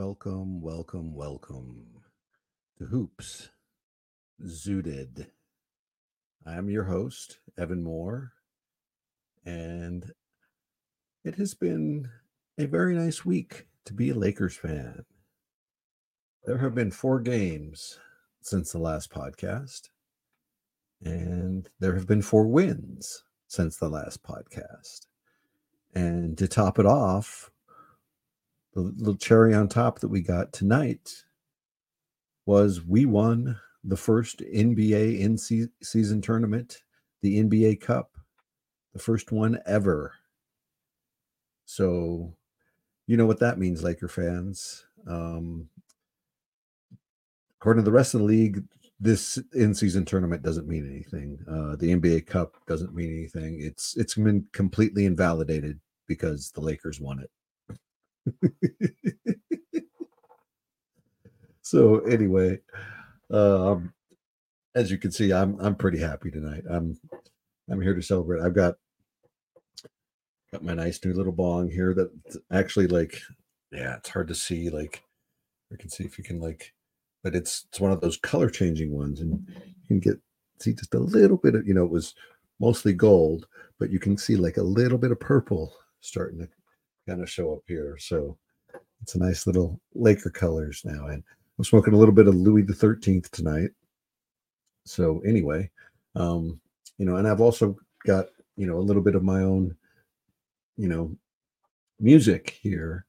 Welcome, welcome, welcome to Hoops Zooted. I'm your host, Evan Moore, and it has been a very nice week to be a Lakers fan. There have been four games since the last podcast, and there have been four wins since the last podcast. And to top it off, the little cherry on top that we got tonight was we won the first NBA in season tournament, the NBA Cup, the first one ever. So, you know what that means, Laker fans. Um, according to the rest of the league, this in-season tournament doesn't mean anything. Uh, the NBA Cup doesn't mean anything. It's it's been completely invalidated because the Lakers won it. so anyway, um, as you can see, I'm I'm pretty happy tonight. I'm I'm here to celebrate. I've got got my nice new little bong here that actually like yeah, it's hard to see. Like I can see if you can like, but it's it's one of those color changing ones, and you can get see just a little bit of you know it was mostly gold, but you can see like a little bit of purple starting to kind of show up here. So it's a nice little Laker colors now. And I'm smoking a little bit of Louis the 13th tonight. So anyway, um, you know, and I've also got, you know, a little bit of my own, you know, music here.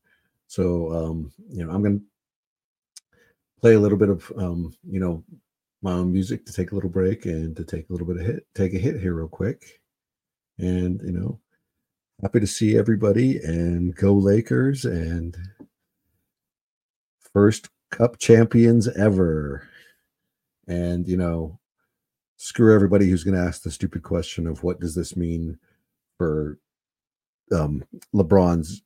So um, you know, I'm gonna play a little bit of um, you know, my own music to take a little break and to take a little bit of hit, take a hit here real quick. And you know, happy to see everybody and go Lakers and first cup champions ever. And you know, screw everybody who's going to ask the stupid question of what does this mean for um, LeBron's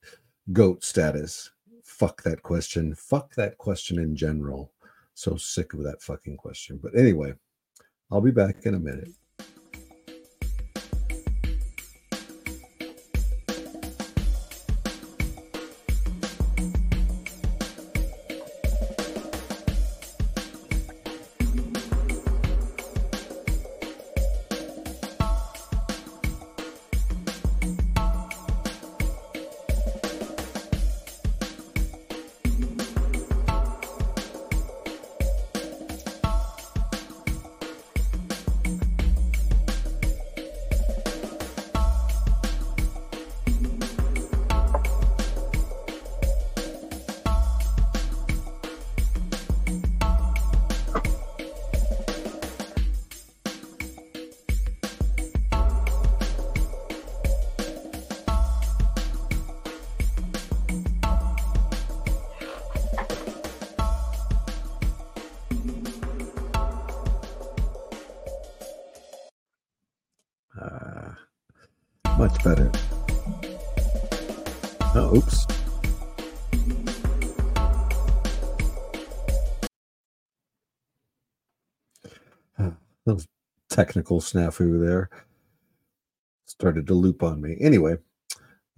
goat status. Fuck that question. Fuck that question in general. So sick of that fucking question. But anyway, I'll be back in a minute. Much better. Oh, oops. Those technical snafu there started to loop on me. Anyway,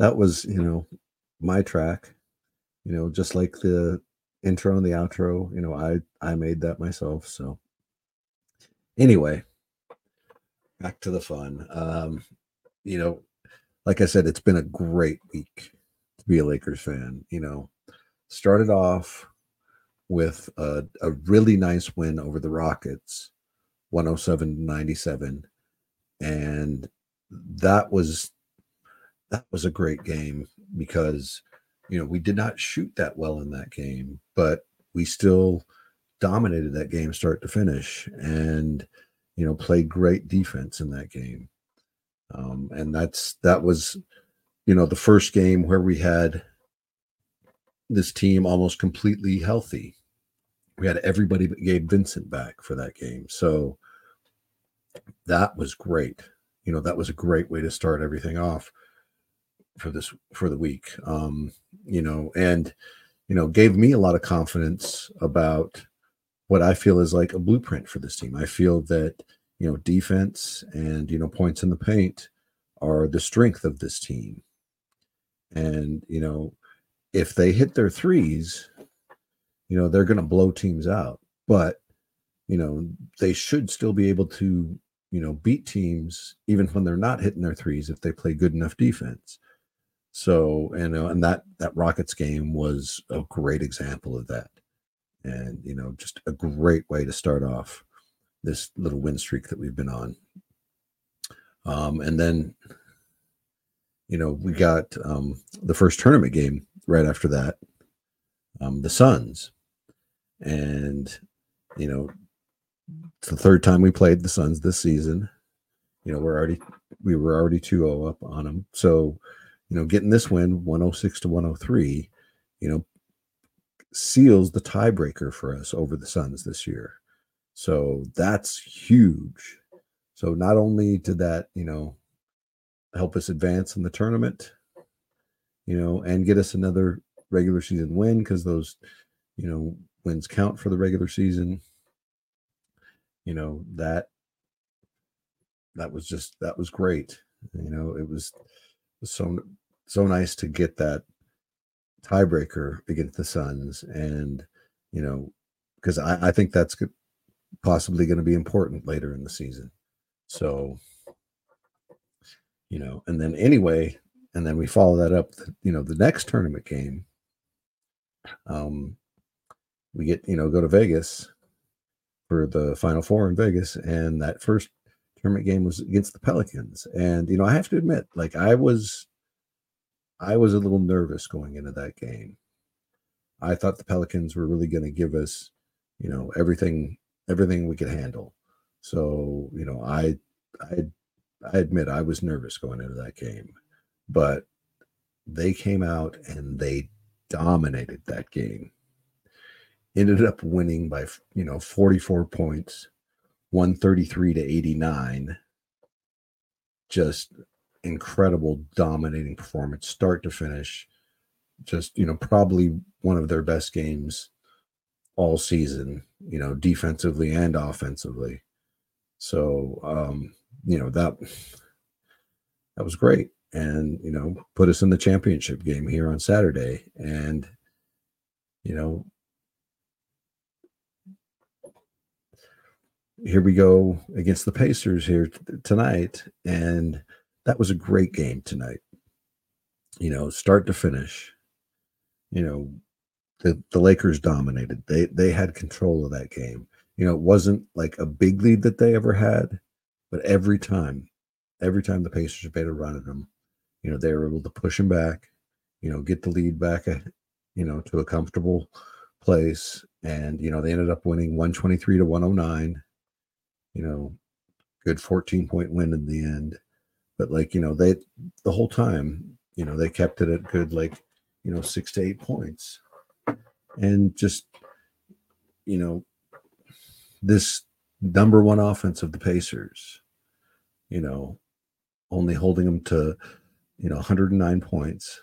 that was, you know, my track. You know, just like the intro and the outro, you know, I I made that myself. So anyway, back to the fun. Um, you know, like I said, it's been a great week to be a Lakers fan. You know, started off with a, a really nice win over the Rockets, 107 97. And that was that was a great game because you know we did not shoot that well in that game, but we still dominated that game start to finish and you know played great defense in that game um, and that's that was you know the first game where we had this team almost completely healthy. We had everybody but gabe vincent back for that game. So that was great. You know that was a great way to start everything off for this for the week. Um you know and you know gave me a lot of confidence about what i feel is like a blueprint for this team. I feel that you know, defense and, you know, points in the paint are the strength of this team. And, you know, if they hit their threes, you know, they're going to blow teams out, but you know, they should still be able to, you know, beat teams even when they're not hitting their threes if they play good enough defense. So, you uh, know, and that that Rockets game was a great example of that, and you know, just a great way to start off this little win streak that we've been on. Um, and then, you know, we got um, the first tournament game right after that, um, the Suns, and you know, it's the third time we played the Suns this season. You know, we're already we were already 2-0 up on them, so you know, getting this win 106 to 103, you know, seals the tiebreaker for us over the Suns this year. So that's huge. So not only did that, you know, help us advance in the tournament, you know, and get us another regular season win because those, you know, wins count for the regular season. You know, that that was just that was great. You know, it was so so nice to get that tiebreaker against the Suns, and you know, because I, I think that's possibly going to be important later in the season. So, you know, and then anyway, and then we follow that up. You know, the next tournament game, um, we get you know go to Vegas for the Final Four in Vegas, and that first tournament game was against the Pelicans, and you know I have to admit, like I was I was a little nervous going into that game. I thought the Pelicans were really going to give us, you know, everything everything we could handle. So, you know, I I I admit I was nervous going into that game, but they came out and they dominated that game. Ended up winning by, you know, 44 points, 133 to 89. Just incredible dominating performance start to finish just you know probably one of their best games all season you know defensively and offensively so um you know that that was great and you know put us in the championship game here on saturday and you know here we go against the pacers here t- tonight and that was a great game tonight. You know, start to finish. You know, the the Lakers dominated. They they had control of that game. You know, it wasn't like a big lead that they ever had, but every time, every time the Pacers made a run at them, you know, they were able to push them back. You know, get the lead back, you know, to a comfortable place, and you know they ended up winning 123 to 109. You know, good 14 point win in the end but like you know they the whole time you know they kept it at good like you know six to eight points and just you know this number one offense of the pacers you know only holding them to you know 109 points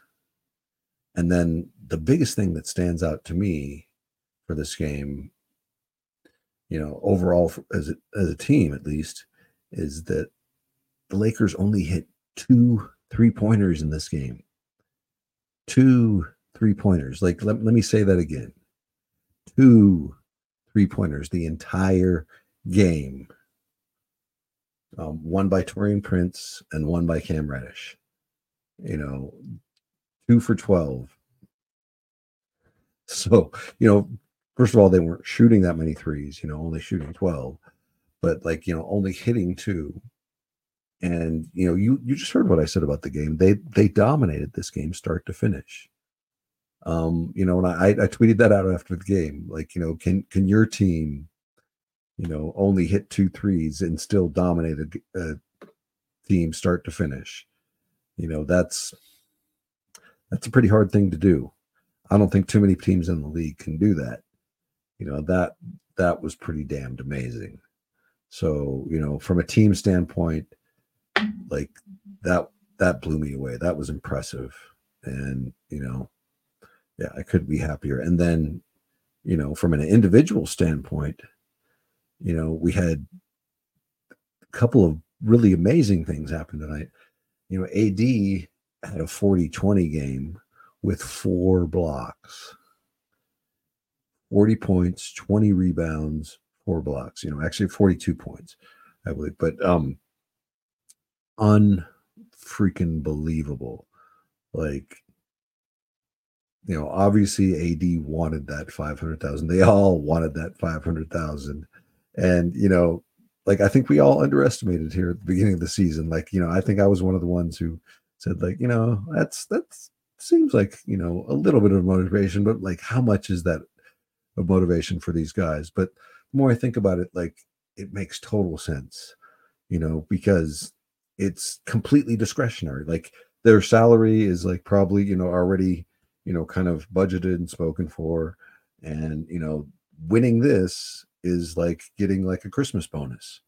and then the biggest thing that stands out to me for this game you know overall as a, as a team at least is that the Lakers only hit two three pointers in this game. Two three pointers. Like, let, let me say that again. Two three pointers the entire game. Um, one by Taurean Prince and one by Cam Reddish. You know, two for 12. So, you know, first of all, they weren't shooting that many threes, you know, only shooting 12, but like, you know, only hitting two and you know, you you just heard what I said about the game. They they dominated this game start to finish. Um, you know, and I, I tweeted that out after the game. Like, you know, can can your team, you know, only hit two threes and still dominate a, a team start to finish? You know, that's that's a pretty hard thing to do. I don't think too many teams in the league can do that. You know, that that was pretty damned amazing. So, you know, from a team standpoint, like that that blew me away. That was impressive. And, you know, yeah, I couldn't be happier. And then, you know, from an individual standpoint, you know, we had a couple of really amazing things happen tonight. You know, AD had a 40 20 game with four blocks. 40 points, 20 rebounds, four blocks, you know, actually 42 points, I believe. But um unfreaking believable. Like, you know, obviously AD wanted that 500,000. They all wanted that 500,000. And, you know, like I think we all underestimated here at the beginning of the season. Like, you know, I think I was one of the ones who said, like, you know, that's that's seems like, you know, a little bit of motivation, but like how much is that of motivation for these guys? But the more I think about it, like it makes total sense, you know, because it's completely discretionary. Like their salary is like probably, you know, already, you know, kind of budgeted and spoken for. And, you know, winning this is like getting like a Christmas bonus.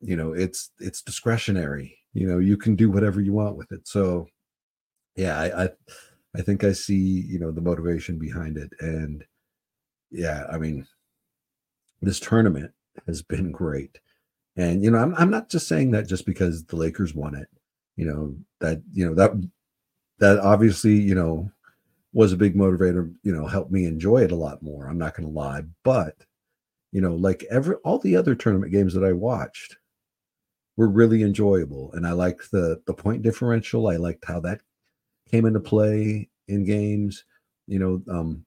You know, it's it's discretionary. You know, you can do whatever you want with it. So yeah, I I, I think I see, you know, the motivation behind it. And yeah, I mean, this tournament has been great. And you know, I'm I'm not just saying that just because the Lakers won it. You know, that you know, that that obviously, you know, was a big motivator, you know, helped me enjoy it a lot more. I'm not going to lie, but you know, like every all the other tournament games that I watched were really enjoyable, and I liked the the point differential. I liked how that came into play in games. You know, um,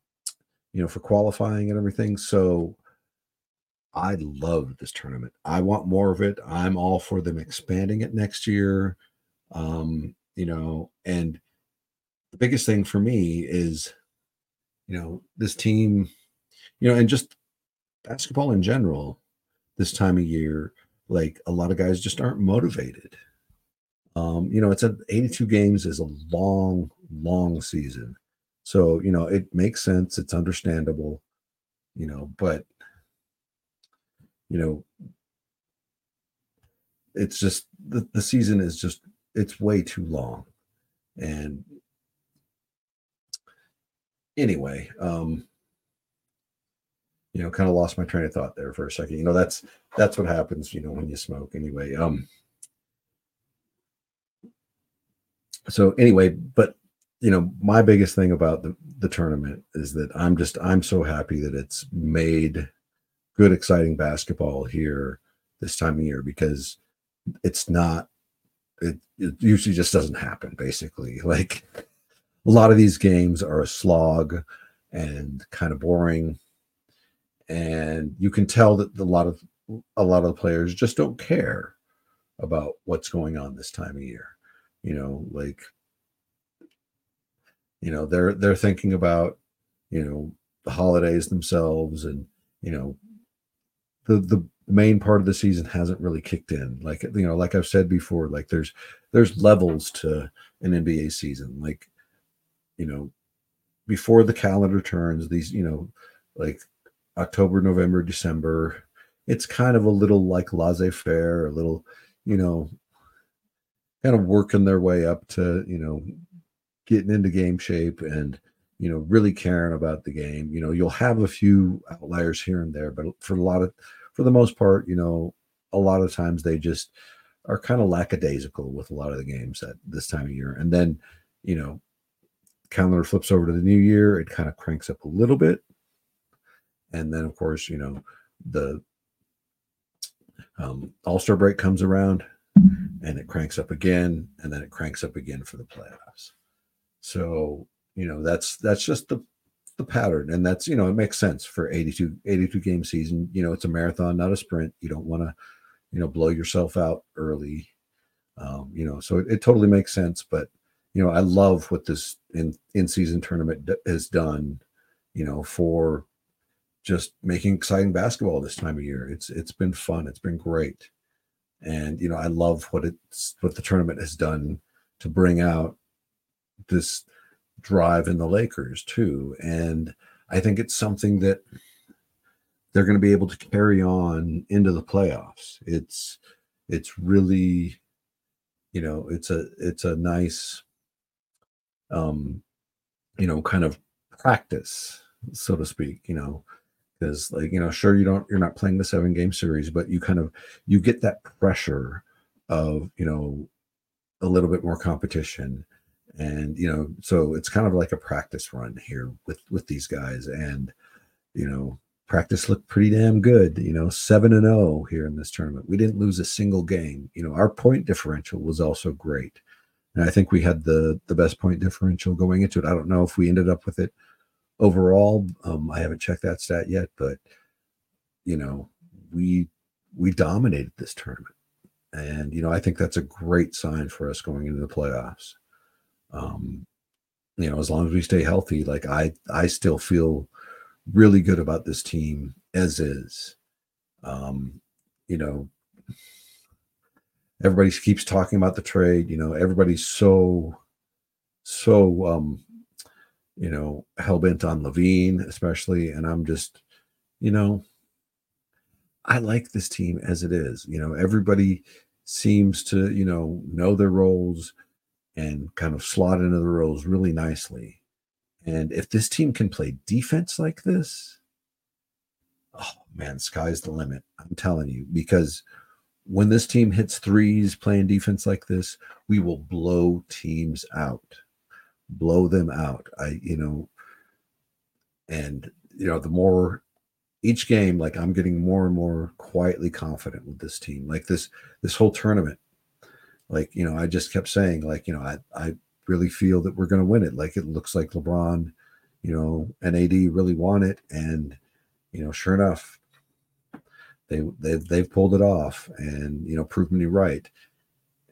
you know, for qualifying and everything. So I love this tournament. I want more of it. I'm all for them expanding it next year. Um, you know, and the biggest thing for me is, you know, this team, you know, and just basketball in general this time of year, like a lot of guys just aren't motivated. Um, you know, it's a 82 games is a long, long season. So, you know, it makes sense. It's understandable, you know, but, you know, it's just the, the season is just, it's way too long. And anyway, um, you know, kind of lost my train of thought there for a second. You know, that's that's what happens, you know, when you smoke anyway. Um so anyway, but you know, my biggest thing about the, the tournament is that I'm just I'm so happy that it's made good, exciting basketball here this time of year because it's not it, it usually just doesn't happen basically. Like a lot of these games are a slog and kind of boring and you can tell that a lot of a lot of the players just don't care about what's going on this time of year. You know like you know they're they're thinking about you know the holidays themselves and you know the the main part of the season hasn't really kicked in. Like you know like i've said before like there's there's levels to an nba season. Like you know before the calendar turns these you know like October, November, December. It's kind of a little like laissez faire, a little, you know, kind of working their way up to, you know, getting into game shape and, you know, really caring about the game. You know, you'll have a few outliers here and there, but for a lot of, for the most part, you know, a lot of times they just are kind of lackadaisical with a lot of the games at this time of year. And then, you know, calendar flips over to the new year, it kind of cranks up a little bit and then of course you know the um, All Star break comes around, and it cranks up again, and then it cranks up again for the playoffs. So you know that's that's just the the pattern, and that's you know it makes sense for 82 82 game season. You know it's a marathon, not a sprint. You don't want to you know blow yourself out early. Um, you know, so it, it totally makes sense. But you know, I love what this in in season tournament d- has done. You know, for just making exciting basketball this time of year. It's it's been fun. It's been great. And you know, I love what it's what the tournament has done to bring out this drive in the Lakers too. And I think it's something that they're going to be able to carry on into the playoffs. It's it's really you know, it's a it's a nice um you know, kind of practice so to speak, you know, because like you know sure you don't you're not playing the seven game series but you kind of you get that pressure of you know a little bit more competition and you know so it's kind of like a practice run here with with these guys and you know, practice looked pretty damn good. You know, seven and zero oh here in this tournament. We didn't lose a single game. You know, our point differential was also great, and I think we had the the best point differential going into it. I don't know if we ended up with it overall. Um, I haven't checked that stat yet, but you know, we we dominated this tournament, and you know, I think that's a great sign for us going into the playoffs. Um, you know, as long as we stay healthy, like I I still feel really good about this team as is. Um, you know, everybody keeps talking about the trade. You know, everybody's so, so, um, you know, hell bent on LaVine, especially. And I'm just, you know, I like this team as it is. You know, everybody seems to, you know, know their roles and kind of slot into the roles really nicely. And if this team can play defense like this, oh man, sky's the limit. I'm telling you, because when this team hits threes playing defense like this, we will blow teams out, blow them out. I, you know, and, you know, the more each game, like I'm getting more and more quietly confident with this team, like this, this whole tournament. Like, you know, I just kept saying, like, you know, I, I, really feel that we're going to win it. Like it looks like LeBron, you know, and AD really want it, and you know, sure enough, they they've they've pulled it off, and you know, proved me right.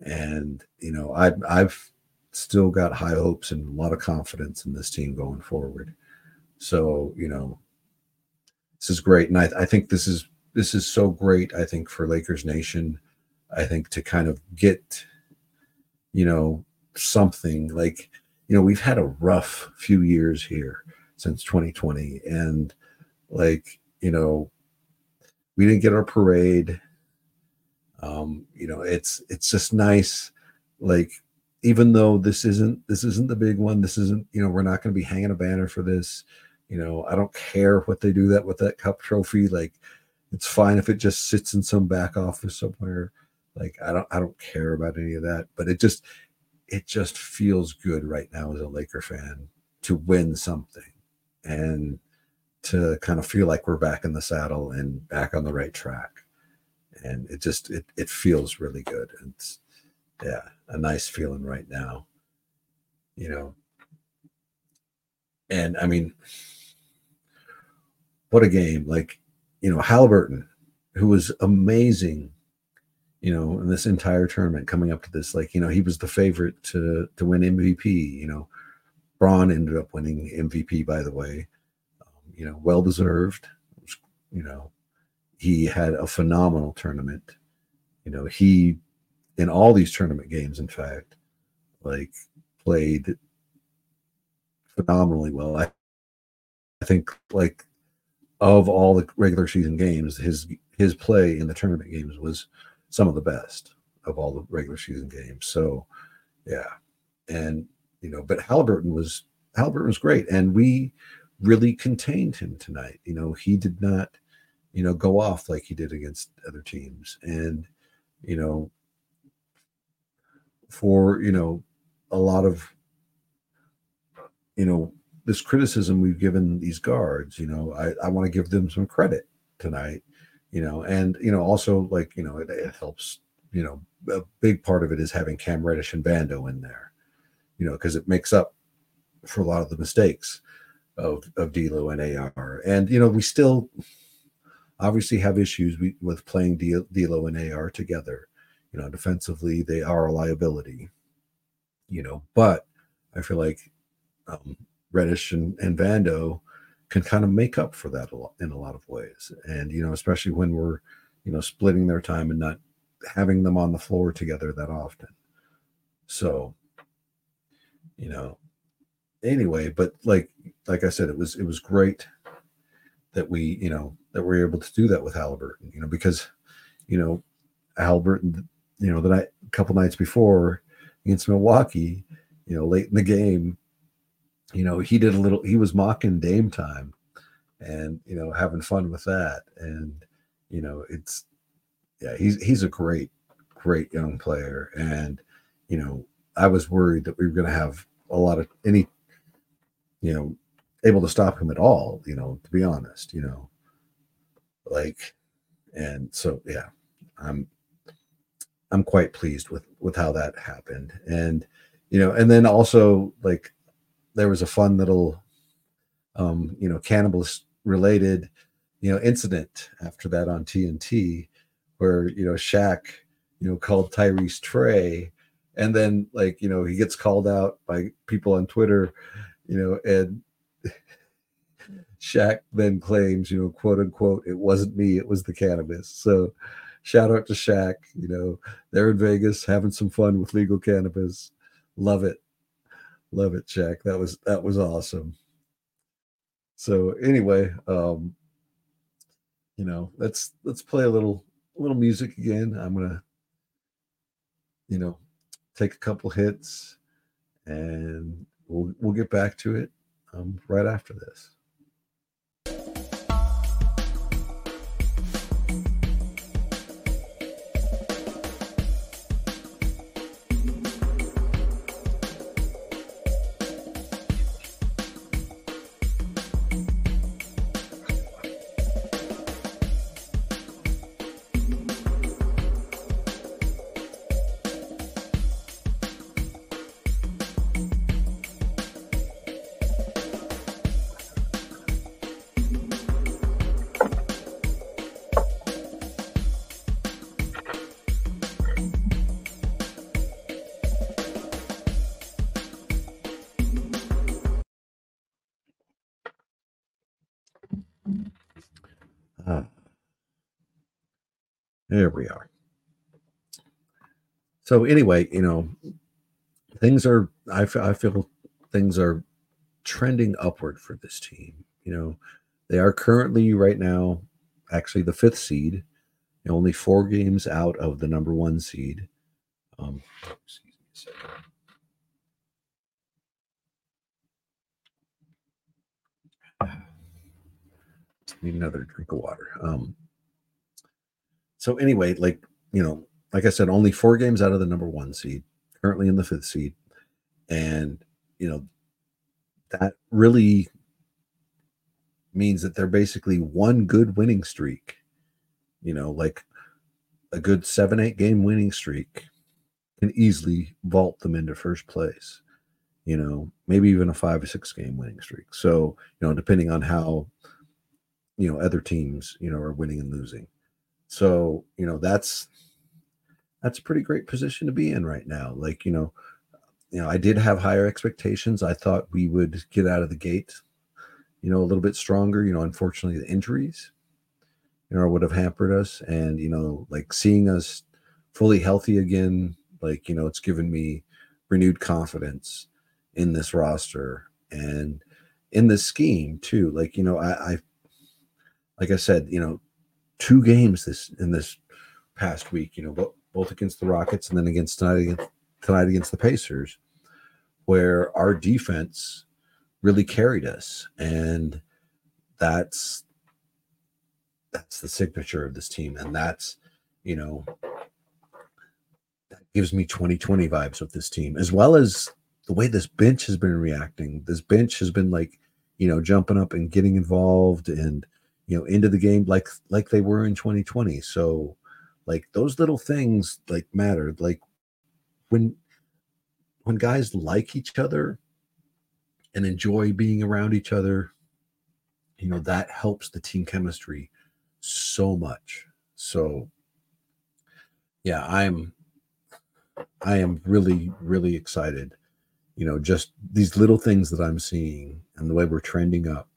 And you know, I I've still got high hopes and a lot of confidence in this team going forward. So you know, this is great, and I, I think this is this is so great. I think for Lakers Nation, I think to kind of get, you know, something like you know we've had a rough few years here since 2020 and like you know we didn't get our parade. Um you know it's it's just nice. Like even though this isn't this isn't the big one this isn't you know we're not going to be hanging a banner for this. You know i don't care what they do that with that cup trophy. Like it's fine if it just sits in some back office somewhere. Like i don't i don't care about any of that. But it just it just feels good right now as a Laker fan to win something. And to kind of feel like we're back in the saddle and back on the right track. And it just it it feels really good. It's yeah, a nice feeling right now. You know. And I mean, what a game. Like, you know, Halliburton, who was amazing you know, in this entire tournament coming up to this. Like, you know, he was the favorite to to win MVP. You know, Bron ended up winning MVP, by the way. You know, well deserved. You know, he had a phenomenal tournament. You know, he in all these tournament games, in fact, like played phenomenally well. I, I think like of all the regular season games, his his play in the tournament games was some of the best of all the regular season games. So, yeah, and you know, but Halliburton was Halliburton was great, and we really contained him tonight. You know, he did not, you know, go off like he did against other teams, and you know, for you know, a lot of you know this criticism we've given these guards. You know, I I want to give them some credit tonight you know, and you know, also like you know, it, it helps. You know, a big part of it is having Cam Reddish and Vando in there, you know, because it makes up for a lot of the mistakes of of D'Lo and AR. And you know, we still obviously have issues with playing D'Lo and AR together. You know, defensively they are a liability. You know, but I feel like um, Reddish and, and Vando can kind of make up for that a lot, in a lot of ways. And you know, especially when we're you know splitting their time and not having them on the floor together that often. So, you know, anyway, but like like I said, it was it was great that we you know that we are able to do that with Halliburton. You know, because you know Halliburton, you know, the night a couple nights before against Milwaukee, you know, late in the game, you know, he did a little, he was mocking Dame time and, you know, having fun with that. And, you know, it's, yeah, he's, he's a great, great young player. And, you know, I was worried that we were going to have a lot of any, you know, able to stop him at all, you know, to be honest, you know. Like and so yeah, I'm I'm quite pleased with with how that happened. And you know, and then also like there was a fun little um, you know, cannabis related, you know, incident after that on TNT where, you know, Shaq, you know, called Tyrese Trey and then like, you know, he gets called out by people on Twitter, you know, and Shaq then claims, you know, quote unquote, it wasn't me, it was the cannabis. So shout out to Shaq, you know, they're in Vegas having some fun with legal cannabis. Love it. Love it, Shaq. That was that was awesome. So anyway, um, you know, let's let's play a little a little music again. I'm gonna, you know, take a couple hits and we'll we'll get back to it um, right after this. There we are. So anyway, you know, things are I feel, I feel things are trending upward for this team. You know, they are currently right now actually the fifth seed, only four games out of the number one seed. Um, Need another drink of water. Um, so anyway, like you know, like I said, only four games out of the number one seed, currently in the fifth seed, and you know that really means that they're basically one good winning streak. You know, like a good seven, eight game winning streak can easily vault them into first place. You know, maybe even a five or six game winning streak. So, you know, depending on how, you know, other teams, you know, are winning and losing. So, you know, that's that's a pretty great position to be in right now. Like, you know, you know, I did have higher expectations. I thought we would get out of the gate, you know, a little bit stronger. You know, unfortunately, the injuries, you know, would have hampered us. And, you know, like seeing us fully healthy again, like, you know, it's given me renewed confidence in this roster and in this scheme too. Like, you know, I, I like I said, you know, two games this in this past week. You know, both, both against the Rockets and then against tonight against tonight against the Pacers, where our defense really carried us, and that's that's the signature of this team, and that's you know that gives me 2020 vibes with this team, as well as the way this bench has been reacting. This bench has been like you know jumping up and getting involved and you know into the game like like they were in 2020 so like those little things like matter. Like when when guys like each other and enjoy being around each other you know that helps the team chemistry so much. So yeah i'm i am really really excited you know just these little things that i'm seeing and the way we're trending up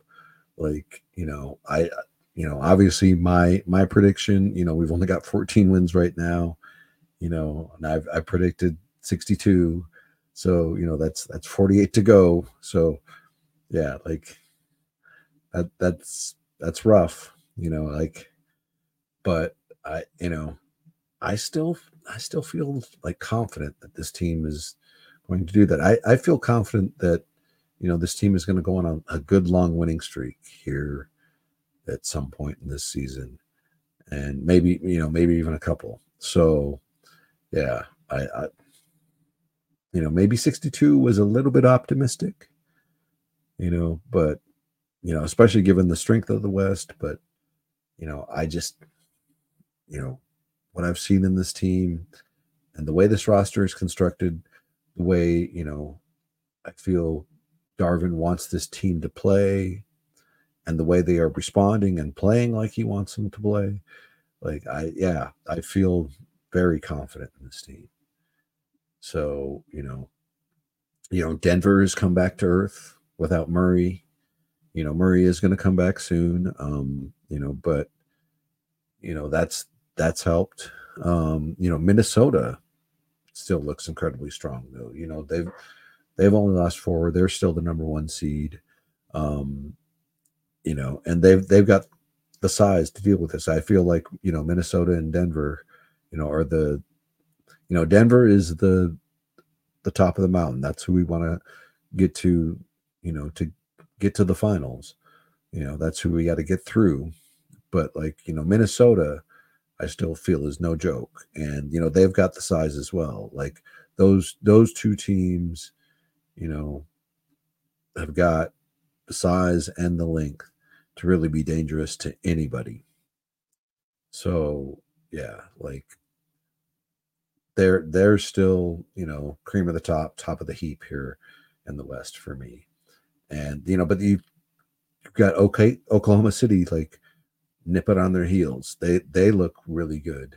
like you know i you know obviously my my prediction you know we've only got 14 wins right now you know and i've i predicted 62 so you know that's that's 48 to go. So yeah like that that's that's rough you know like but i you know i still i still feel like confident that this team is going to do that. I i feel confident that you know, this team is going to go on a, a good long winning streak here at some point in this season, and maybe you know, maybe even a couple. So, yeah, I, I you know, maybe 62 was a little bit optimistic, you know, but you know, especially given the strength of the West. But, you know, I just, you know, what I've seen in this team and the way this roster is constructed, the way, you know, I feel Darvin wants this team to play and the way they are responding and playing like he wants them to play. Like, I, yeah, I feel very confident in this team. So, you know, you know, Denver has come back to earth without Murray. You know, Murray is going to come back soon. Um, you know, but you know, that's that's helped. Um, you know, Minnesota still looks incredibly strong though. You know, they've they've only lost four. They're still the number one seed. Um, you know, and they've they've got the size to deal with this. I feel like, you know, Minnesota and Denver, you know, are the you know, Denver is the the top of the mountain. That's who we want to get to, you know, to get to the finals. You know, that's who we got to get through. But like, you know, Minnesota, I still feel is no joke. And, you know, they've got the size as well. Like those those two teams, you know, have got the size and the length to really be dangerous to anybody. So yeah, like they're they're still you know cream of the top, top of the heap here in the West for me. And you know, but you you've got okay Oklahoma City like nip it on their heels. They they look really good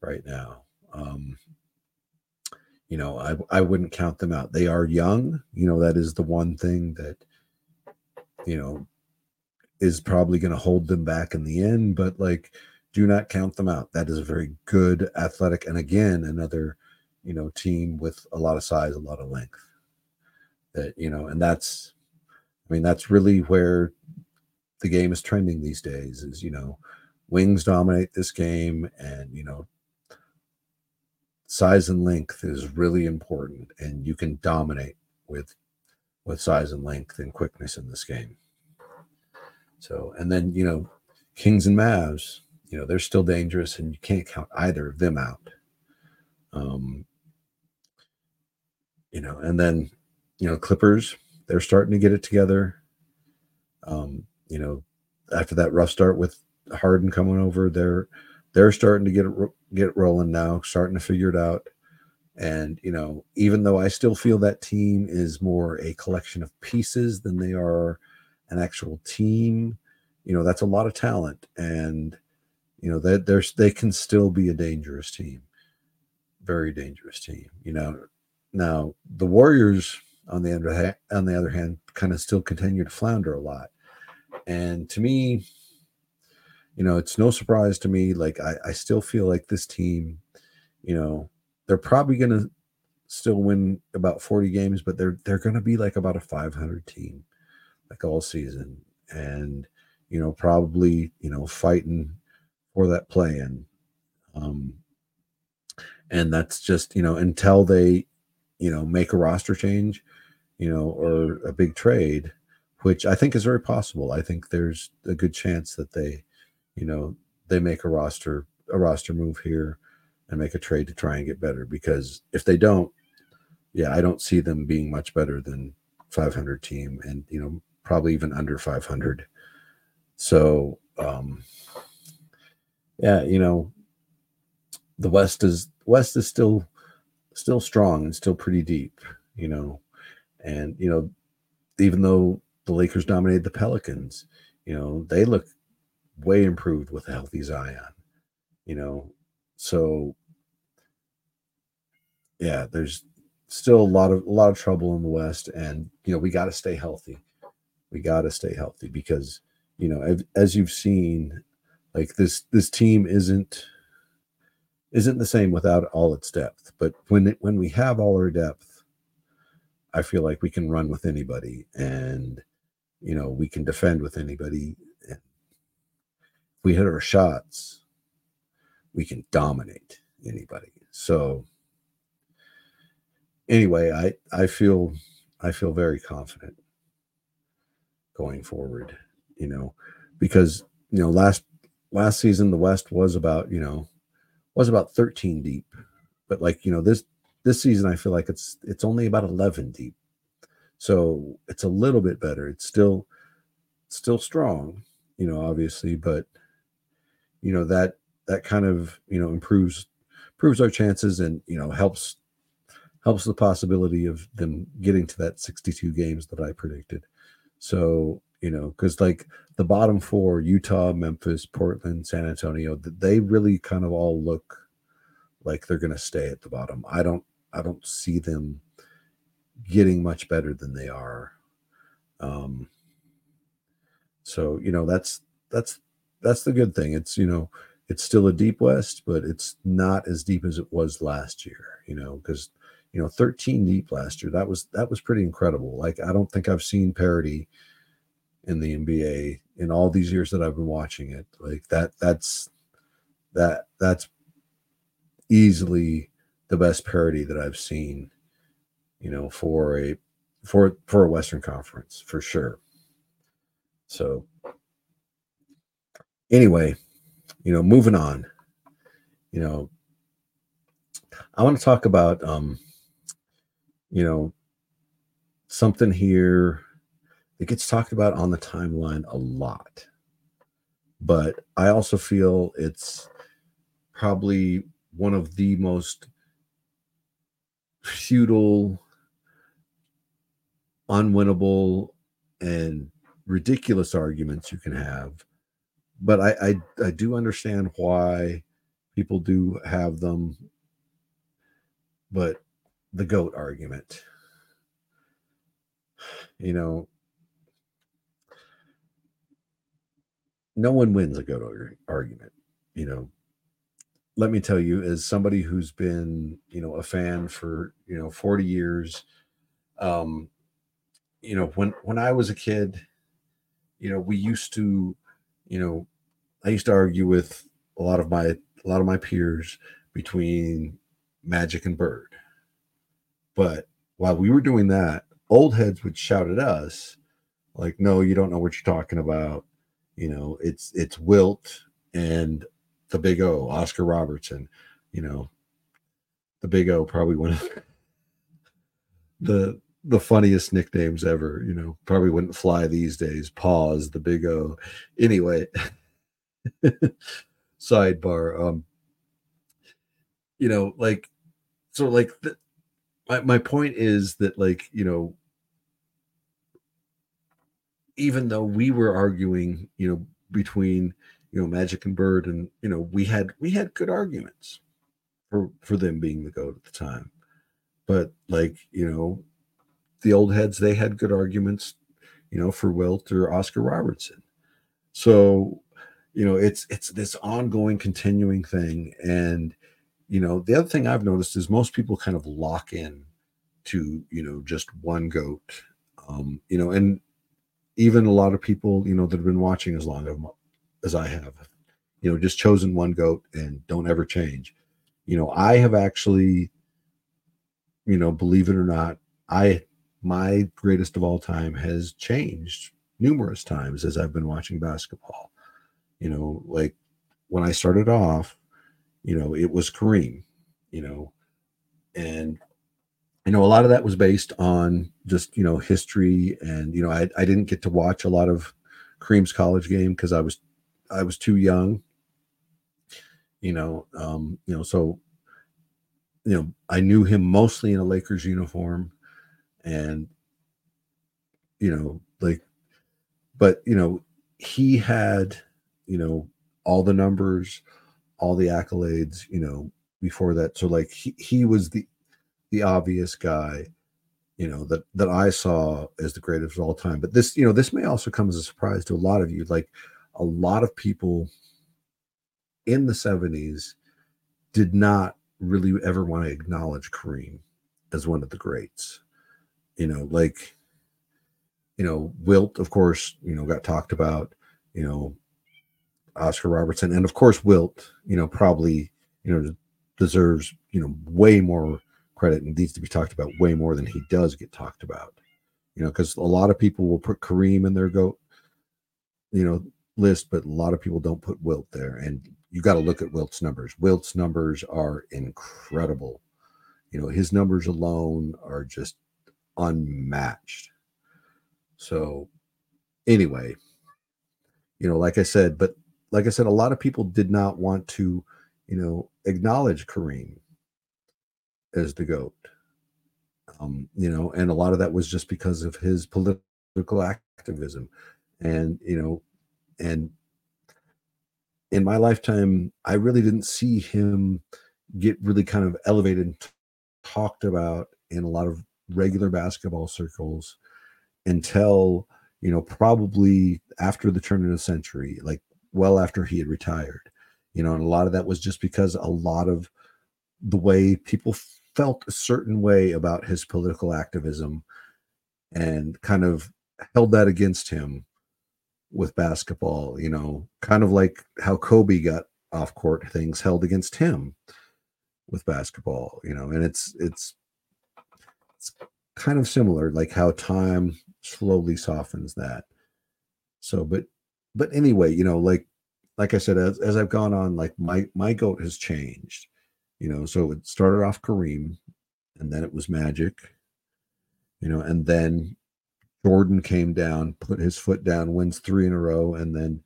right now. Um, you know, I I wouldn't count them out. They are young. You know, that is the one thing that you know is probably going to hold them back in the end. But like do not count them out. That is a very good athletic, and again, another you know team with a lot of size, a lot of length. That you know, and that's, I mean, that's really where the game is trending these days. Is you know, wings dominate this game, and you know, size and length is really important, and you can dominate with with size and length and quickness in this game. So, and then you know, Kings and Mavs you know they're still dangerous and you can't count either of them out um you know and then you know clippers they're starting to get it together um you know after that rough start with harden coming over they're they're starting to get it get rolling now starting to figure it out. And you know even though i still feel that team is more a collection of pieces than they are an actual team you know that's a lot of talent. And you know that there's they can still be a dangerous team very dangerous team you know. Now the warriors on the other on the other hand kind of still continue to flounder a lot. And to me you know it's no surprise to me like i, I still feel like this team you know they're probably to still win about 40 games but they're they're to be like about a 500 team like all season and you know probably you know fighting for that play in. Um, and that's just, you know, until they, you know, make a roster change, you know, or a big trade, which I think is very possible. I think there's a good chance that they, you know, they make a roster a roster move here and make a trade to try and get better because if they don't, yeah, I don't see them being much better than 500 team and, you know, probably even under 500. So, um, yeah, you know, the West is West is still still strong and still pretty deep, you know. And you know, even though the Lakers dominated the Pelicans, you know, they look way improved with a healthy Zion. You know, so yeah, there's still a lot of a lot of trouble in the West, and you know, we got to stay healthy. We got to stay healthy because you know, as you've seen like this this team isn't isn't the same without all its depth. But when it, when we have all our depth, I feel like we can run with anybody, and you know we can defend with anybody. We hit our shots, we can dominate anybody. So anyway, I I feel I feel very confident going forward. You know, because you know last last season the West was about you know was about 13 deep, but like you know this this season I feel like it's it's only about 11 deep, so it's a little bit better. It's still still strong, you know, obviously, but you know that that kind of you know improves improves our chances and you know helps helps the possibility of them getting to that 62 games that I predicted. So, you know, because like the bottom four, Utah, Memphis, Portland, San Antonio, they really kind of all look like they're going to stay at the bottom. I don't, I don't see them getting much better than they are. Um, so you know that's that's that's the good thing. It's you know it's still a deep West, but it's not as deep as it was last year. You know because you know 13 deep last year that was that was pretty incredible. Like I don't think I've seen parity in the NBA in all these years that I've been watching it. Like that that's that that's easily the best parity that I've seen, you know, for a for for a Western Conference for sure. So anyway, you know, moving on. You know, I want to talk about um, you know, something here that gets talked about on the timeline a lot. But I also feel it's probably one of the most futile, unwinnable, and ridiculous arguments you can have. But I, I, I do understand why people do have them. But the goat argument, you know, no one wins a goat argument, you know. Let me tell you, as somebody who's been, you know, a fan for, you know, 40 years, um, you know, when when I was a kid, you know, we used to, you know, I used to argue with a lot of my a lot of my peers between Magic and Bird. But while we were doing that, old heads would shout at us, like, "No, you don't know what you're talking about." You know, it's it's Wilt and the Big O, Oscar Robertson. You know, the Big O probably one of the the funniest nicknames ever. You know, probably wouldn't fly these days. Pause the Big O. Anyway, sidebar. Um, you know, like so, like my my point is that, like, you know, even though we were arguing, you know, between you know Magic and Bird, and you know, we had we had good arguments for for them being the goat at the time, but like you know, the old heads they had good arguments, you know, for Wilt or Oscar Robertson. So, you know, it's it's this ongoing, continuing thing, and you know, the other thing I've noticed is most people kind of lock in to you know just one goat, um, you know, and even a lot of people you know that have been watching as long as I have, you know, just chosen one goat and don't ever change. You know, I have actually, you know, believe it or not, I my greatest of all time has changed numerous times as I've been watching basketball. You know, like when I started off, you know, it was Kareem, you know, and you know, a lot of that was based on just, you know, history and, you know, I, I didn't get to watch a lot of Kareem's college game because I was I was too young. You know, um, you know, so you know, I knew him mostly in a Lakers uniform and you know like but you know he had you know all the numbers all the accolades you know before that. So like he, he was the the obvious guy you know that that i saw as the greatest of all time. But this you know this may also come as a surprise to a lot of you. Like a lot of people in the 70s did not really ever want to acknowledge kareem as one of the greats you know, like, you know, Wilt, of course, you know, got talked about, you know, Oscar Robertson, and of course, Wilt, you know, probably, you know, deserves, you know, way more credit and needs to be talked about way more than he does get talked about, you know, because a lot of people will put Kareem in their goat, you know, list, but a lot of people don't put Wilt there. And you got to look at Wilt's numbers. Wilt's numbers are incredible. You know, his numbers alone are just unmatched. So, anyway, you know, like I said, but like I said, a lot of people did not want to, you know, acknowledge Kareem as the GOAT. Um, you know, and a lot of that was just because of his political activism. And, you know, and in my lifetime, I really didn't see him get really kind of elevated and talked about in a lot of regular basketball circles until you know probably after the turn of the century like well after he had retired you know and a lot of that was just because a lot of the way people felt a certain way about his political activism and kind of held that against him with basketball you know kind of like how kobe got off court things held against him with basketball you know and it's it's it's kind of similar like how time slowly softens that. So but but anyway you know like like i said as, as i've gone on like my my goat has changed you know so it started off kareem and then it was magic you know and then jordan came down put his foot down wins three in a row and then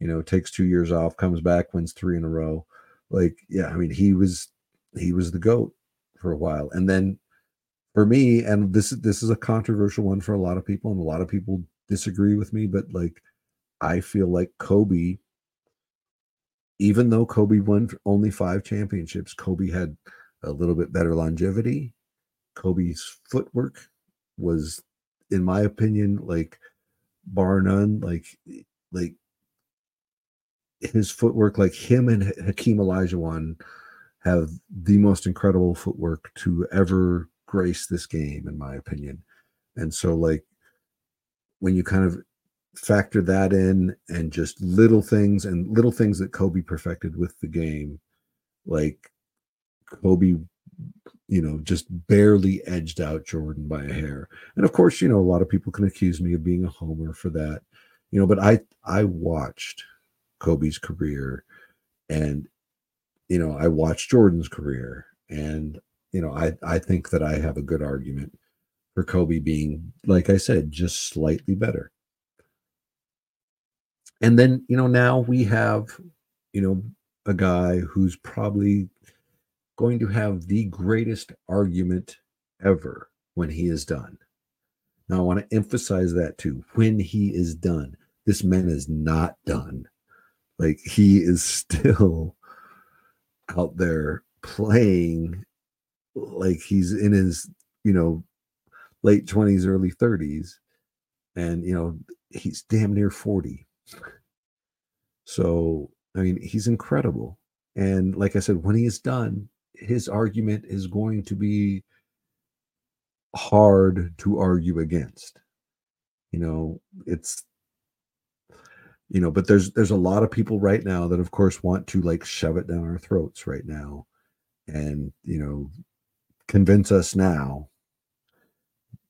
you know takes two years off comes back wins three in a row. Like yeah i mean he was he was the goat for a while. And then for me, and this this is a controversial one for a lot of people, and a lot of people disagree with me, but like I feel like Kobe, even though Kobe won only five championships, Kobe had a little bit better longevity. Kobe's footwork was, in my opinion, like bar none, like like his footwork, like him and Hakeem Olajuwon have the most incredible footwork to ever grace this game, in my opinion. And so, like, when you kind of factor that in and just little things and little things that Kobe perfected with the game, like Kobe, you know, just barely edged out Jordan by a hair. And of course, you know, a lot of people can accuse me of being a homer for that, you know, but I I watched Kobe's career and you know, I watched Jordan's career and you know, I I think that I have a good argument for Kobe being, like I said, just slightly better. And then, you know, now we have, you know, a guy who's probably going to have the greatest argument ever when he is done. Now, I want to emphasize that too. When he is done, this man is not done. Like he is still out there playing like he's in his you know late 20s early 30s and you know he's damn near 40 so i mean he's incredible. And like i said when he is done his argument is going to be hard to argue against. You know it's you know but there's there's a lot of people right now that of course want to like shove it down our throats right now. And you know convince us now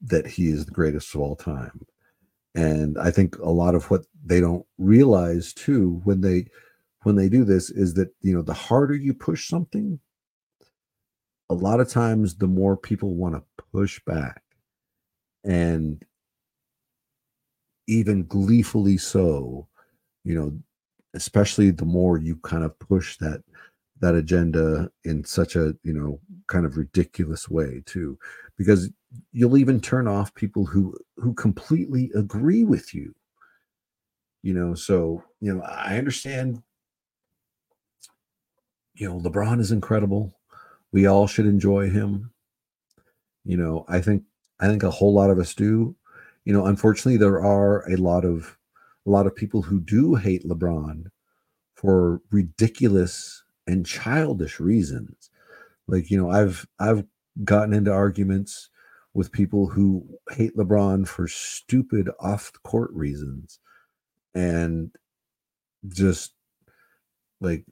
that he is the greatest of all time. And I think a lot of what they don't realize too when they when they do this is that you know the harder you push something, a lot of times the more people want to push back. And even gleefully so, you know, especially the more you kind of push that that agenda in such a you know kind of ridiculous way too because you'll even turn off people who who completely agree with you. You know so you know i understand you know lebron is incredible. We all should enjoy him. You know i think i think a whole lot of us do. You know unfortunately there are a lot of a lot of people who do hate lebron for ridiculous and childish reasons. Like, you know, I've I've gotten into arguments with people who hate LeBron for stupid off the court reasons and just like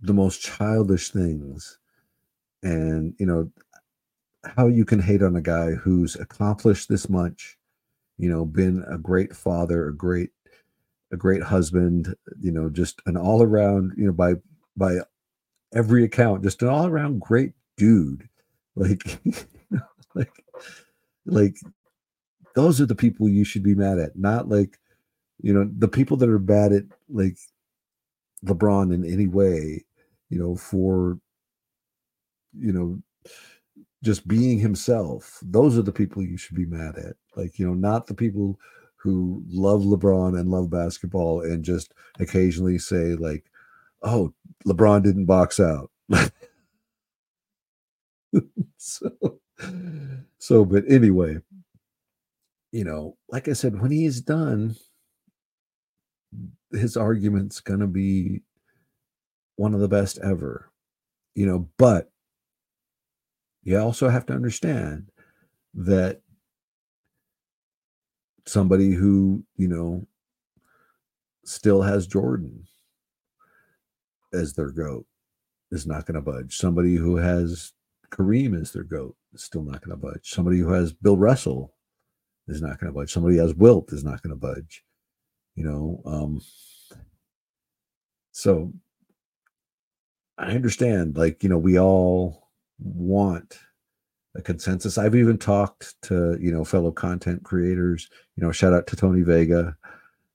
the most childish things. And, you know, how you can hate on a guy who's accomplished this much, you know, been a great father, a great a great husband, you know, just an all around, you know, by by every account, just an all around great dude. Like, like, like those are the people you should be mad at, not like you know, the people that are bad at like LeBron in any way, you know, for you know, just being himself. Those are the people you should be mad at. Like, you know, not the people who love LeBron and love basketball and just occasionally say like, "Oh, LeBron didn't box out." so, so, but anyway, you know, like I said, when he is done, his argument's going to be one of the best ever, you know, but you also have to understand that somebody who, you know, still has Jordan as their goat is not going to budge. Somebody who has Kareem as their goat is still not going to budge. Somebody who has Bill Russell is not going to budge. Somebody who has Wilt is not going to budge. You know, um, so I understand, like, you know, we all want a consensus. I've even talked to, you know, fellow content creators, you know, shout out to Tony Vega.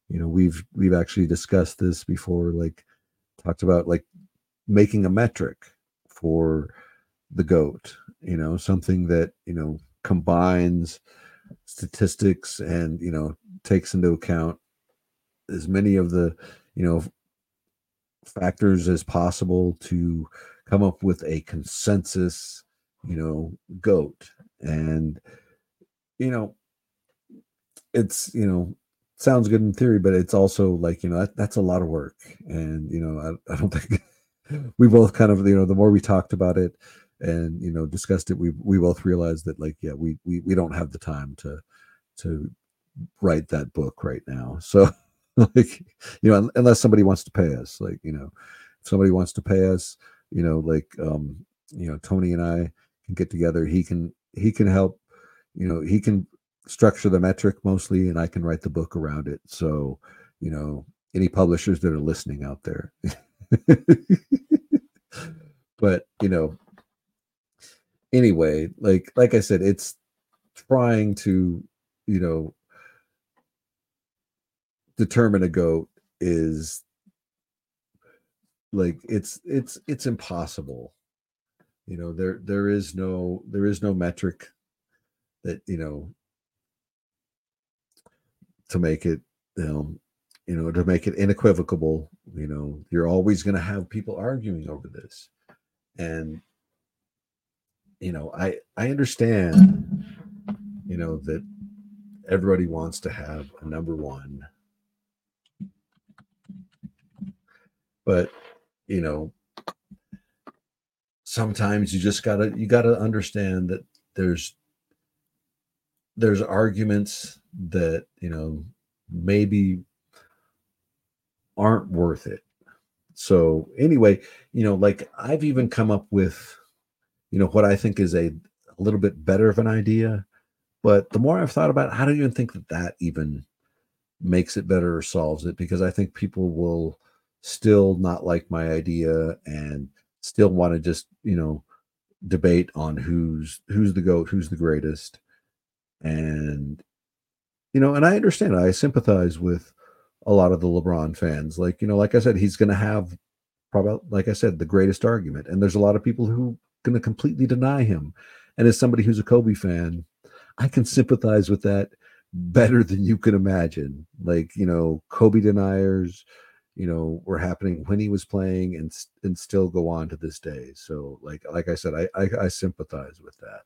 You know, we've we've actually discussed this before, like talked about like making a metric for the goat, you know, something that, you know, combines statistics and, you know, takes into account as many of the, you know, factors as possible to come up with a consensus, you know, goat. And, you know, it's, you know, sounds good in theory, but it's also like, you know, that, that's a lot of work. And, you know, I, I don't think we both kind of, you know, the more we talked about it and, you know, discussed it, we, we both realized that like, yeah, we, we, we don't have the time to, to write that book right now. So, like you know unless somebody wants to pay us like you know if somebody wants to pay us you know like um you know tony and i can get together he can he can help you know he can structure the metric mostly and i can write the book around it. So you know any publishers that are listening out there. But you know anyway like like i said it's trying to you know determine a goat is like it's it's it's impossible. You know there there is no there is no metric that you know to make it know you know to make it unequivocal you know you're always going to have people arguing over this. And you know i i understand you know that everybody wants to have a number one. But you know sometimes you just gotta you gotta understand that there's there's arguments that you know maybe aren't worth it. So anyway you know like i've even come up with you know what i think is a, a little bit better of an idea but the more i've thought about it, i don't even think that that even makes it better or solves it because i think people will still not like my idea and still want to just you know debate on who's who's the goat who's the greatest. And you know and i understand i sympathize with a lot of the lebron fans like you know like i said he's going to have probably like i said the greatest argument and there's a lot of people who going to completely deny him and as somebody who's a kobe fan i can sympathize with that better than you can imagine like you know kobe deniers you know were happening when he was playing and and still go on to this day so like like i said i i, I sympathize with that.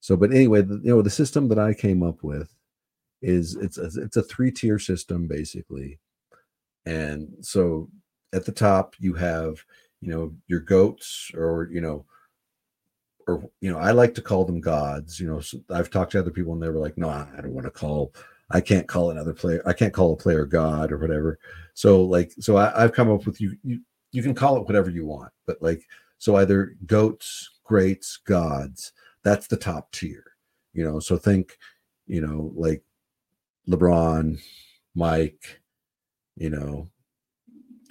So but anyway the, you know the system that i came up with is it's a, it's a three tier system basically and so at the top you have you know your goats or you know or you know i like to call them gods you know so i've talked to other people and they were like no i don't want to call I can't call another player. I can't call a player God or whatever. So like, so I, have come up with you. You you can call it whatever you want, but like, so either goats, greats, gods. That's the top tier. You know. So think, you know, like LeBron, Mike. You know,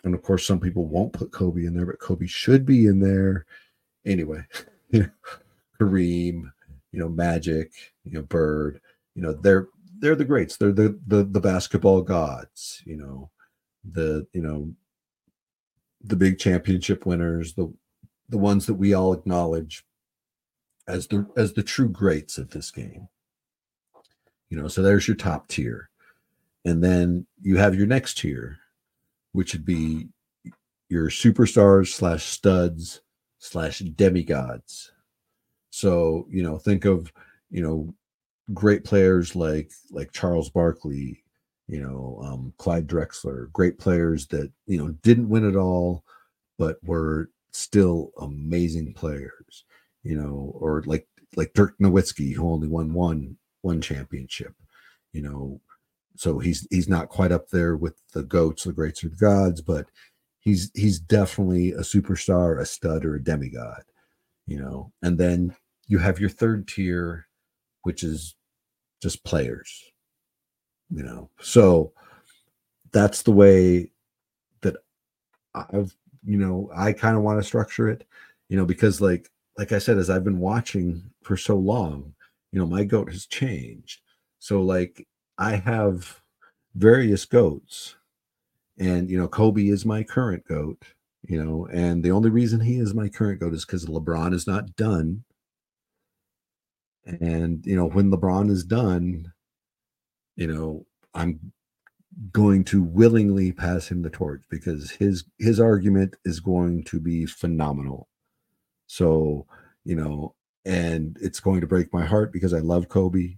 and of course, some people won't put Kobe in there, but Kobe should be in there. Anyway, Kareem, you know, Magic, you know, Bird, you know, they're they're the greats. They're the the the basketball gods. You know, the you know the big championship winners, the the ones that we all acknowledge as the as the true greats of this game. You know, so there's your top tier. And then you have your next tier, which would be your superstars slash studs slash demigods. So, you know, think of, you know, great players like like Charles Barkley, you know, um, Clyde Drexler, great players that, you know, didn't win it all, but were still amazing players, you know, or like like Dirk Nowitzki, who only won one one championship, you know. So he's he's not quite up there with the goats, the greats or the gods, but he's he's definitely a superstar, a stud, or a demigod, you know. And then you have your third tier, which is just players, you know. So that's the way that I've, you know, I kind of want to structure it, you know, because like like I said, as I've been watching for so long, you know, my goat has changed. So like I have various goats and you know kobe is my current goat you know and the only reason he is my current goat is because lebron is not done and you know when lebron is done you know i'm going to willingly pass him the torch because his his argument is going to be phenomenal so you know and it's going to break my heart because i love kobe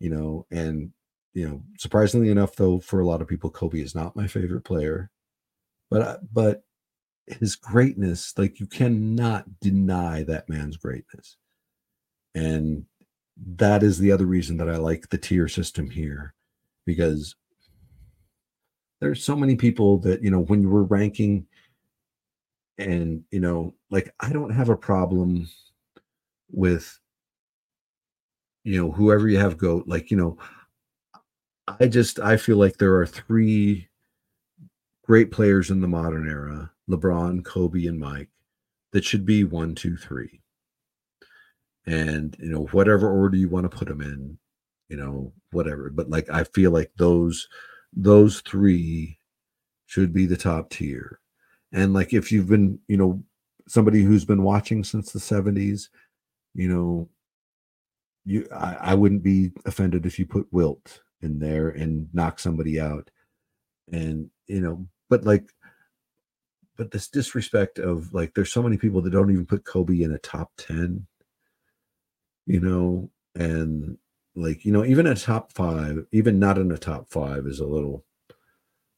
you know and you know, surprisingly enough, though, for a lot of people, Kobe is not my favorite player, but but his greatness, like you cannot deny that man's greatness, and that is the other reason that I like the tier system here, because there's so many people that you know when we're ranking, and you know, like I don't have a problem with you know whoever you have go like you know I just I feel like there are three great players in the modern era: LeBron, Kobe, and Mike. That should be one, two, three. And you know, whatever order you want to put them in, you know, whatever. But like I feel like those those three should be the top tier. And like if you've been, you know, somebody who's been watching since the 70s, you know, you I, I wouldn't be offended if you put Wilt in there and knock somebody out. And, you know, but like, but this disrespect of like, there's so many people that don't even put Kobe in a top 10, you know, and like, you know, even a top five, even not in a top five is a little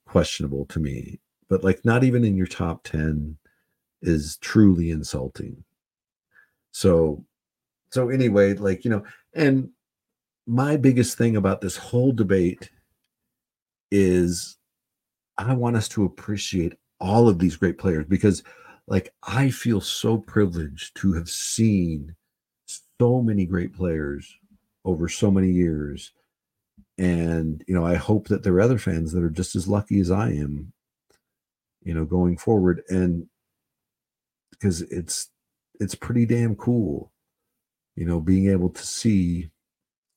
questionable to me. But like, not even in your top 10 is truly insulting. So, so anyway, like, you know, and my biggest thing about this whole debate is I want us to appreciate all of these great players because like I feel so privileged to have seen so many great players over so many years. And you know I hope that there are other fans that are just as lucky as I am you know going forward. And because it's it's pretty damn cool you know being able to see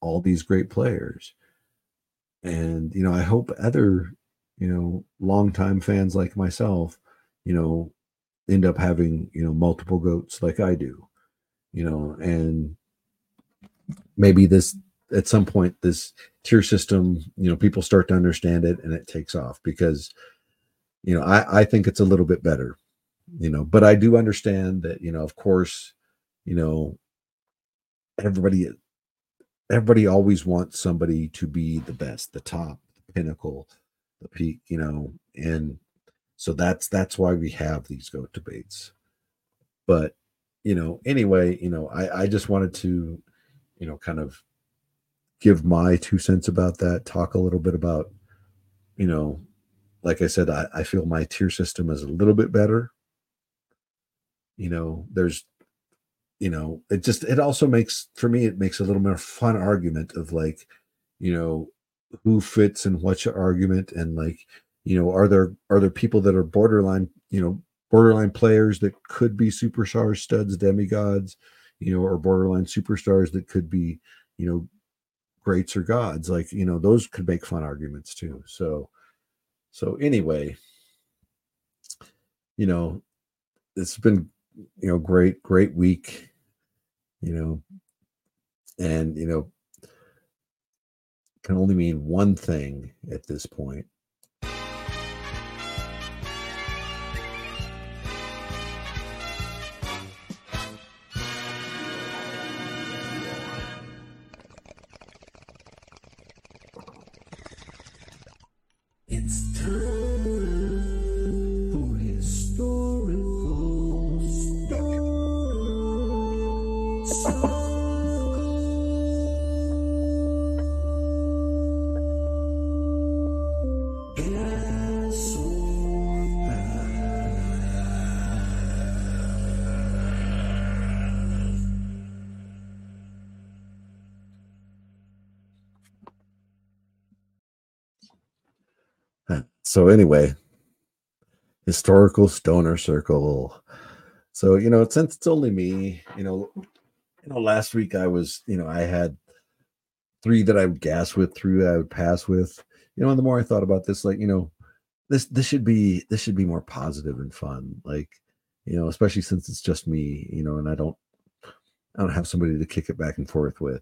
all these great players. And, you know, I hope other, you know, longtime fans like myself, you know, end up having, you know, multiple goats like I do, you know, and maybe this at some point this tier system, you know, people start to understand it and it takes off because, you know, I, I think it's a little bit better, you know, but I do understand that, you know, of course, you know, everybody everybody always wants somebody to be the best, the top, the pinnacle, the peak, you know, and so that's that's why we have these goat debates. But you know, anyway, you know, I I just wanted to, you know, kind of give my two cents about that, talk a little bit about, you know, like I said, I, I feel my tier system is a little bit better. You know, there's you know it just it also makes for me it makes a little more fun argument of like you know who fits and what's your argument and like you know are there are there people that are borderline you know borderline players that could be superstars studs demigods you know or borderline superstars that could be you know greats or gods. Like, you know, those could make fun arguments too. So, so anyway, you know, it's been, you know, great, great week, you know, and, you know, can only mean one thing at this point. So anyway, historical stoner circle. So you know, since it's only me, you know, you know, last week I was, you know, I had three that I would gas with, three I would pass with. You know, and the more I thought about this, like, you know, this this should be this should be more positive and fun. Like, you know, especially since it's just me, you know, and I don't I don't have somebody to kick it back and forth with.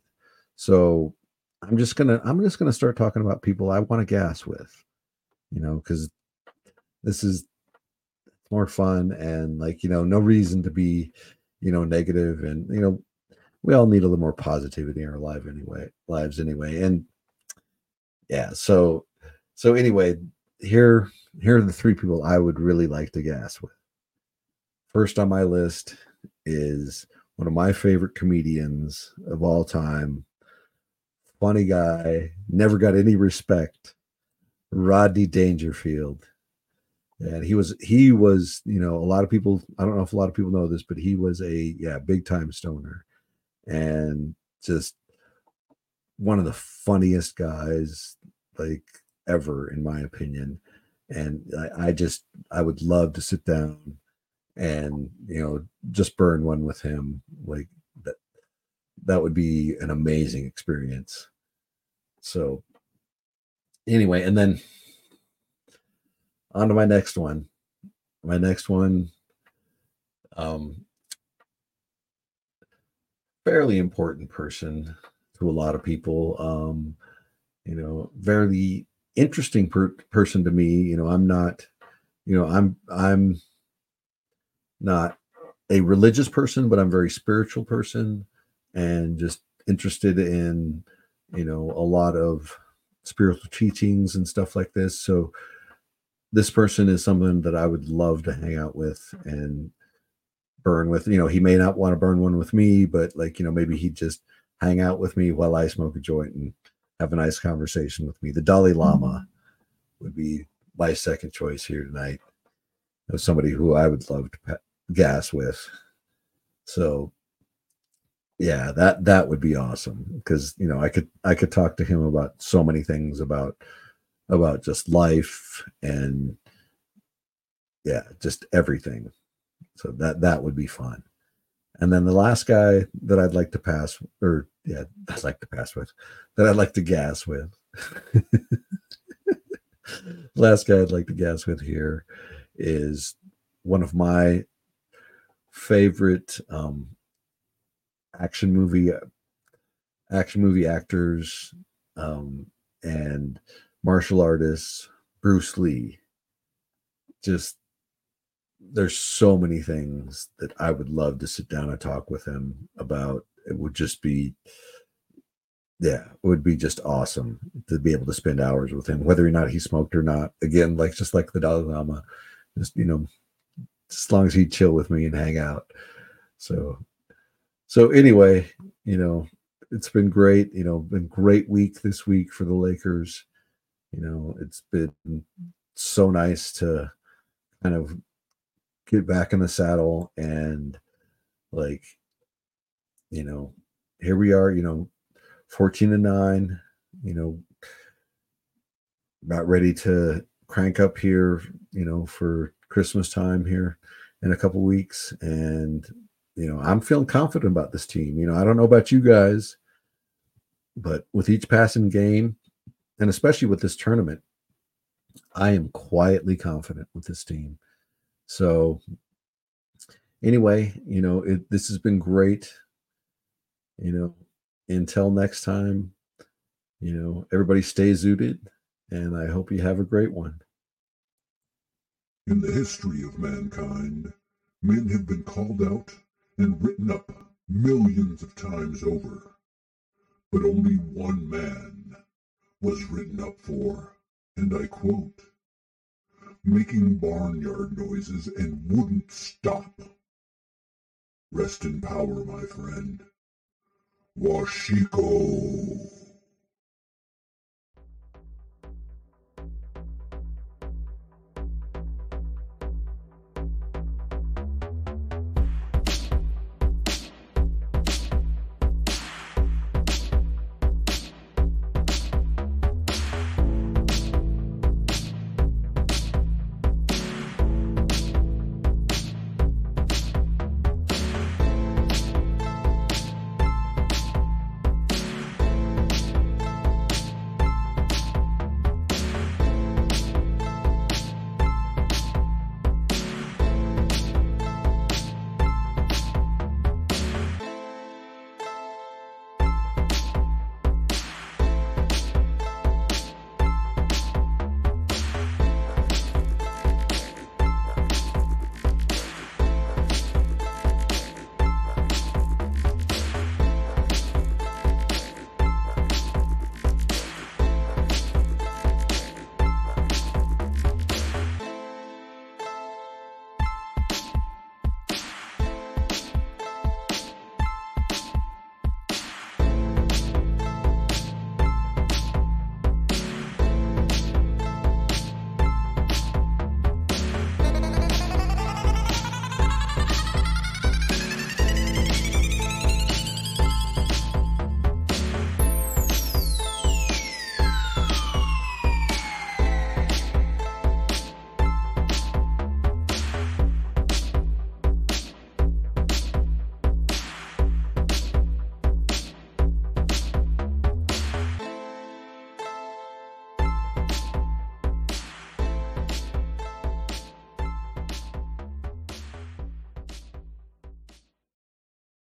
So I'm just gonna I'm just gonna start talking about people I want to gas with you know, because this is more fun and like, you know, no reason to be, you know, negative and you know, we all need a little more positivity in our life anyway, lives anyway. And yeah, so so anyway, here here are the three people I would really like to gas with. First on my list is one of my favorite comedians of all time. Funny guy, never got any respect. Rodney Dangerfield. And he was he was, you know, a lot of people, I don't know if a lot of people know this, but he was a yeah, big time stoner and just one of the funniest guys like ever in my opinion. And I, I just I would love to sit down and you know just burn one with him like that that would be an amazing experience. So anyway, and then on to my next one. My next one, um, fairly important person to a lot of people. Um, you know, very interesting per- person to me. You know, I'm not, you know, I'm I'm not a religious person, but I'm very spiritual person and just interested in, you know, a lot of spiritual teachings and stuff like this. So this person is someone that I would love to hang out with mm-hmm. and burn with. You know, he may not want to burn one with me, but like, you know, maybe he'd just hang out with me while I smoke a joint and have a nice conversation with me. The Dalai Lama mm-hmm. would be my second choice here tonight. Of somebody who I would love to gas with. So yeah that that would be awesome because you know i could i could talk to him about so many things about about just life and yeah just everything. So that that would be fun. And then the last guy that i'd like to pass or yeah i'd like to pass with that i'd like to gas with. Last guy i'd like to gas with here is one of my favorite um action movie action movie actors um, and martial artists bruce lee. Just there's so many things that i would love to sit down and talk with him about. It would just be yeah it would be just awesome to be able to spend hours with him whether or not he smoked or not. Again like just like the dalai lama just you know as long as he'd chill with me and hang out. So so anyway, you know, it's been great. You know, been great week this week for the Lakers. You know, it's been so nice to kind of get back in the saddle and like, you know, here we are, you know, 14 to 9, you know, not ready to crank up here, you know, for Christmas time here in a couple weeks and you know, I'm feeling confident about this team. You know, I don't know about you guys, but with each passing game, and especially with this tournament, I am quietly confident with this team. So, anyway, you know, it, this has been great. You know, until next time, you know, everybody stay zooted, and I hope you have a great one. In the history of mankind, men have been called out and written up millions of times over. But only one man was written up for, and I quote, making barnyard noises and wouldn't stop. Rest in power, my friend. Washiko.